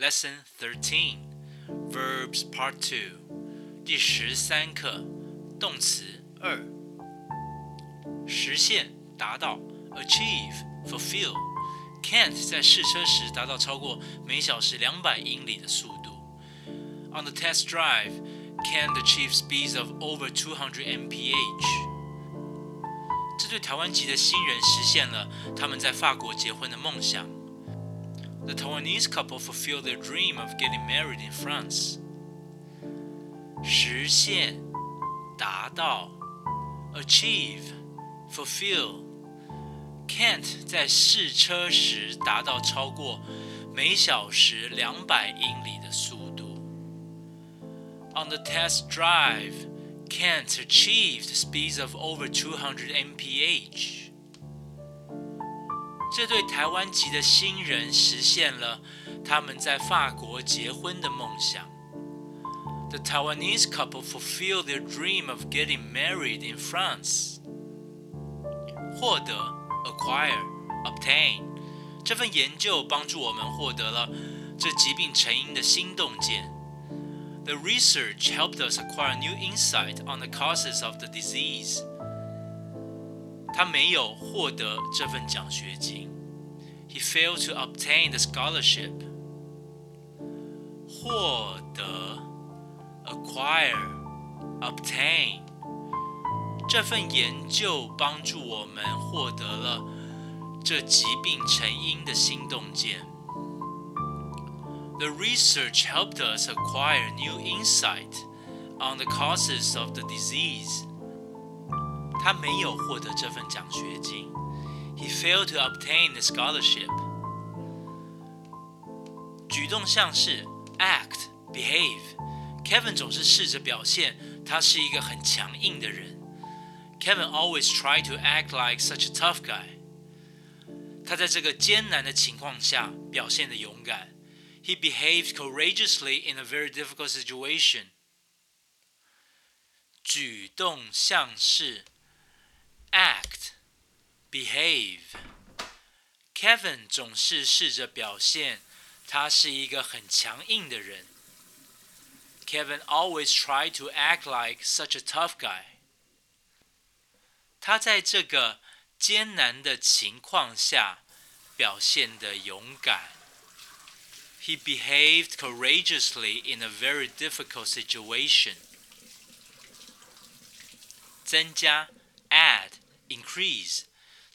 Lesson Thirteen, Verbs Part Two，第十三课，动词二，实现、达到，achieve、fulfill。Kent 在试车时达到超过每小时两百英里的速度。On the test drive, Kent achieved speeds of over 200 mph. 这对台湾籍的新人实现了他们在法国结婚的梦想。The Taiwanese couple fulfilled their dream of getting married in France. 实现、达到，achieve、fulfill。Kent 在试车时达到超过每小时两百英里的速度。On the test drive. Kent achieved speeds of over 200 mph。 这对台湾籍的新人实现了他们在法国结婚的梦想。The Taiwanese couple fulfilled their dream of getting married in France。获得 acquire obtain 这份研究帮助我们获得了这疾病成因的新洞见。The research helped us acquire new insight on the causes of the disease. 他没有获得这份奖学金。He failed to obtain the scholarship. 获得 acquire obtain 这份研究帮助我们获得了这疾病成因的新洞见。the research helped us acquire new insight on the causes of the disease. 他没有获得这份奖学金。He failed to obtain the scholarship. 举动像是 act, behave. Kevin 总是试着表现他是一个很强硬的人。Kevin always tried to act like such a tough guy. 他在这个艰难的情况下表现的勇敢。he behaved courageously in a very difficult situation. 举动像是 act, behave. Kevin 总是试着表现他是一个很强硬的人。Kevin always tried to act like such a tough guy. 他在这个艰难的情况下表现的勇敢。he behaved courageously in a very difficult situation. 增加 add increase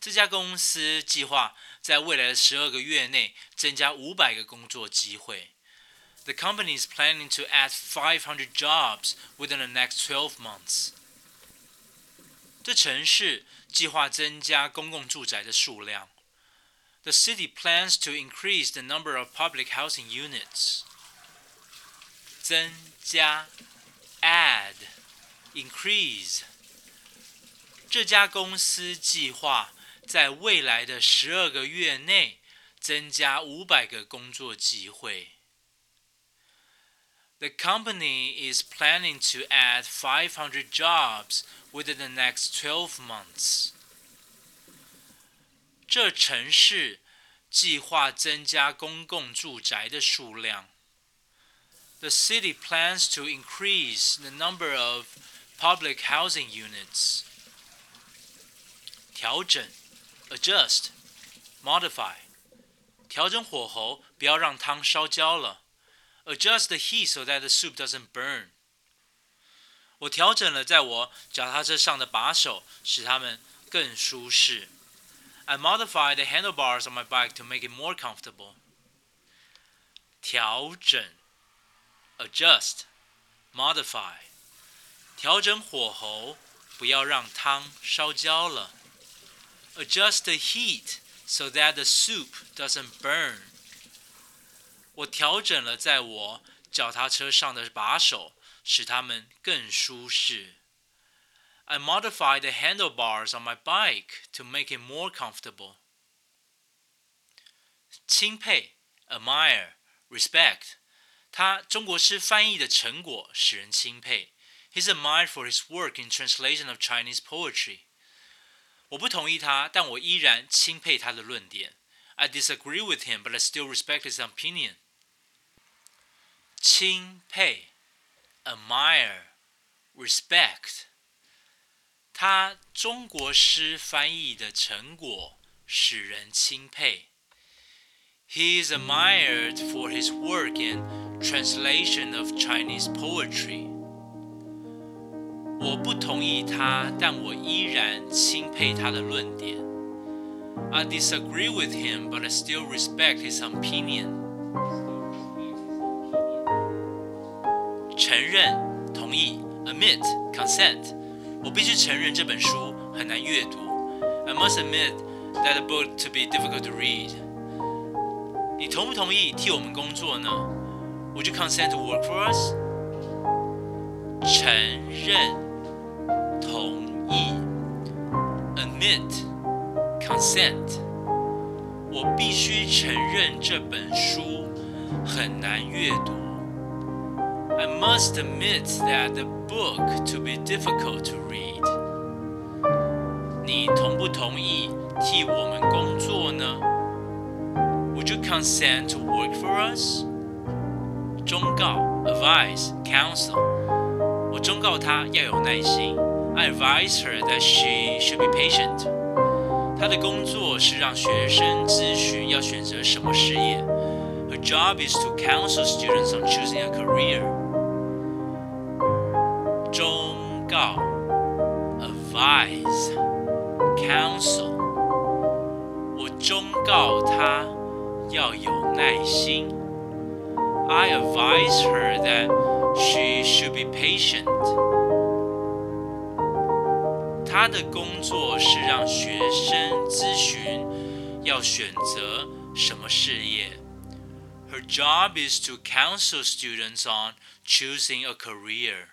这家公司计划在未来的十二个月内增加五百个工作机会。The company is planning to add 500 jobs within the next 12 months. 这城市计划增加公共住宅的数量。the city plans to increase the number of public housing units. 增加 add increase 这家公司计划在未来的十二个月内增加五百个工作机会。The company is planning to add 500 jobs within the next 12 months. 这城市计划增加公共住宅的数量。The city plans to increase the number of public housing units. 调整，adjust, modify. 调整火候，不要让汤烧焦了。Adjust the heat so that the soup doesn't burn. 我调整了在我脚踏车上的把手，使它们更舒适。I modified the handlebars on my bike to make it more comfortable. 调整，adjust, modify. 调整火候，不要让汤烧焦了。 Adjust the heat so that the soup doesn't burn. 我调整了在我脚踏车上的把手，使它们更舒适。I modified the handlebars on my bike to make it more comfortable. 钦佩 admire respect 他中国诗翻译的成果使人钦佩 he's admired for his work in translation of Chinese poetry 我不同意他但我依然钦佩他的论点 I disagree with him but I still respect his opinion 钦佩，admire。respect，他中国诗翻译的成果使人钦佩。He is admired for his work in translation of Chinese poetry. 我不同意他，但我依然钦佩他的论点。I disagree with him, but I still respect his opinion. 承认，同意。Admit, consent，我必须承认这本书很难阅读。I must admit that the book to be difficult to read。你同不同意替我们工作呢？Would you consent to work for us？承认， 同意。Admit, consent。我必须承认这本书很难阅读。I must admit that the book to be difficult to read. 你同不同意替我们工作呢？Would you consent to work for us? 忠告，advice，counsel 我忠告他要有耐心。I advise her that she should be patient. 她的工作是让学生咨询要选择什么事业。Her job is to counsel students on choosing a career. 告，advise, counsel。我忠告她要有耐心。I advise her that she should be patient。 他的工作是让学生咨询要选择什么事业。Her job is to counsel students on choosing a career.